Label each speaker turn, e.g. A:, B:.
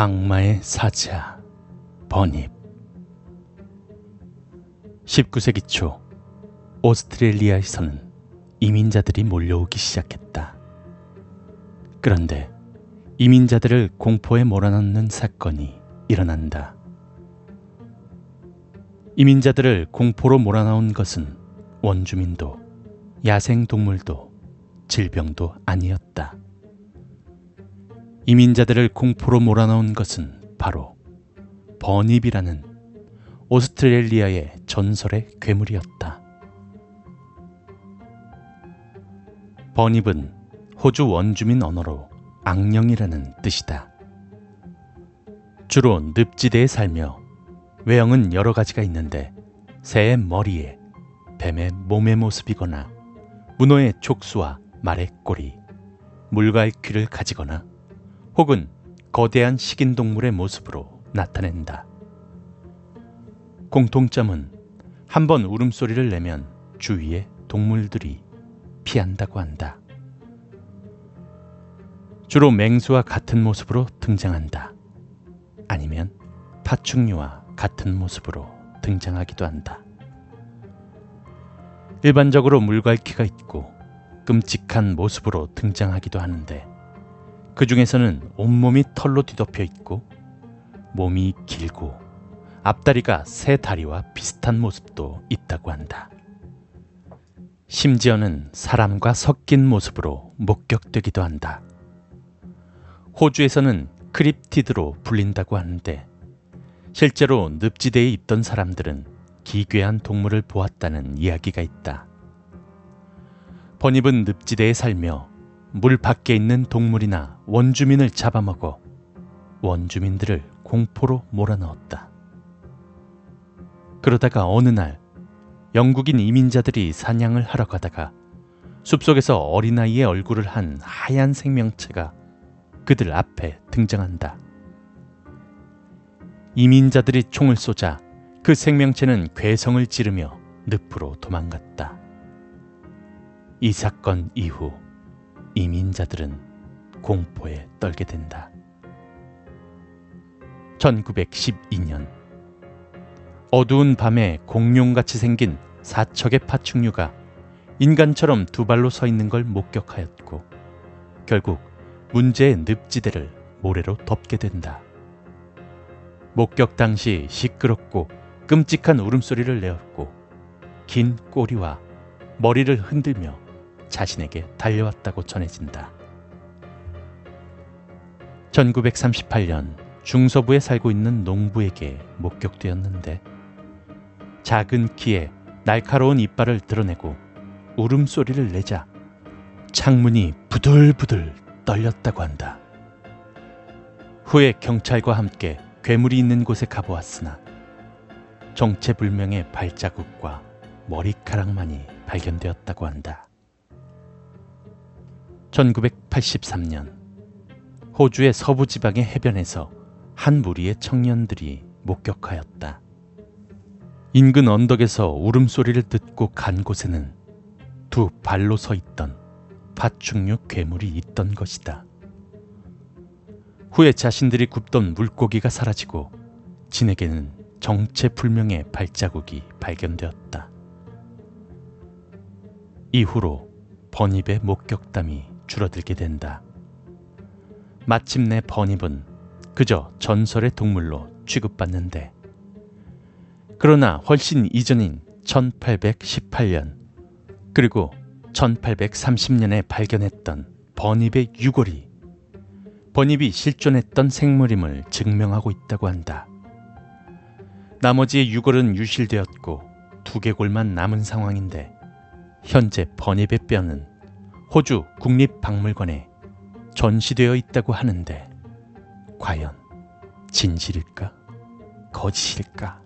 A: 악마의 사자 버닙 19세기 초 오스트레일리아에서는 이민자들이 몰려오기 시작했다. 그런데 이민자들을 공포에 몰아넣는 사건이 일어난다. 이민자들을 공포로 몰아넣은 것은 원주민도 야생동물도 질병도 아니었다. 이민자들을 공포로 몰아넣은 것은 바로 버닙이라는 오스트레일리아의 전설의 괴물이었다. 버닙은 호주 원주민 언어로 악령이라는 뜻이다. 주로 늪지대에 살며 외형은 여러 가지가 있는데 새의 머리에 뱀의 몸의 모습이거나 문어의 촉수와 말의 꼬리, 물갈퀴를 가지거나 혹은 거대한 식인동물의 모습으로 나타낸다. 공통점은 한 번 울음소리를 내면 주위에 동물들이 피한다고 한다. 주로 맹수와 같은 모습으로 등장한다. 아니면 파충류와 같은 모습으로 등장하기도 한다. 일반적으로 물갈퀴가 있고 끔찍한 모습으로 등장하기도 하는데 그 중에서는 온몸이 털로 뒤덮여 있고 몸이 길고 앞다리가 새 다리와 비슷한 모습도 있다고 한다. 심지어는 사람과 섞인 모습으로 목격되기도 한다. 호주에서는 크립티드로 불린다고 하는데 실제로 늪지대에 있던 사람들은 기괴한 동물을 보았다는 이야기가 있다. 버닙은 늪지대에 살며 물 밖에 있는 동물이나 원주민을 잡아먹어 원주민들을 공포로 몰아넣었다. 그러다가 어느 날 영국인 이민자들이 사냥을 하러 가다가 숲속에서 어린아이의 얼굴을 한 하얀 생명체가 그들 앞에 등장한다. 이민자들이 총을 쏘자 그 생명체는 괴성을 지르며 늪으로 도망갔다. 이 사건 이후 이민자들은 공포에 떨게 된다. 1912년 어두운 밤에 공룡같이 생긴 사척의 파충류가 인간처럼 두 발로 서 있는 걸 목격하였고 결국 문제의 늪지대를 모래로 덮게 된다. 목격 당시 시끄럽고 끔찍한 울음소리를 내었고 긴 꼬리와 머리를 흔들며 자신에게 달려왔다고 전해진다. 1938년 중서부에 살고 있는 농부에게 목격되었는데 작은 키에 날카로운 이빨을 드러내고 울음소리를 내자 창문이 부들부들 떨렸다고 한다. 후에 경찰과 함께 괴물이 있는 곳에 가보았으나 정체불명의 발자국과 머리카락만이 발견되었다고 한다. 1983년 호주의 서부 지방의 해변에서 한 무리의 청년들이 목격하였다. 인근 언덕에서 울음소리를 듣고 간 곳에는 두 발로 서 있던 파충류 괴물이 있던 것이다. 후에 자신들이 굽던 물고기가 사라지고 진에게는 정체불명의 발자국이 발견되었다. 이후로 버닙의 목격담이 줄어들게 된다. 마침내 버닙은 그저 전설의 동물로 취급받는데 그러나 훨씬 이전인 1818년 그리고 1830년에 발견했던 버닙의 유골이 버닙이 실존했던 생물임을 증명하고 있다고 한다. 나머지의 유골은 유실되었고 두개골만 남은 상황인데 현재 버닙의 뼈는 호주 국립박물관에 전시되어 있다고 하는데 과연 진실일까? 거짓일까?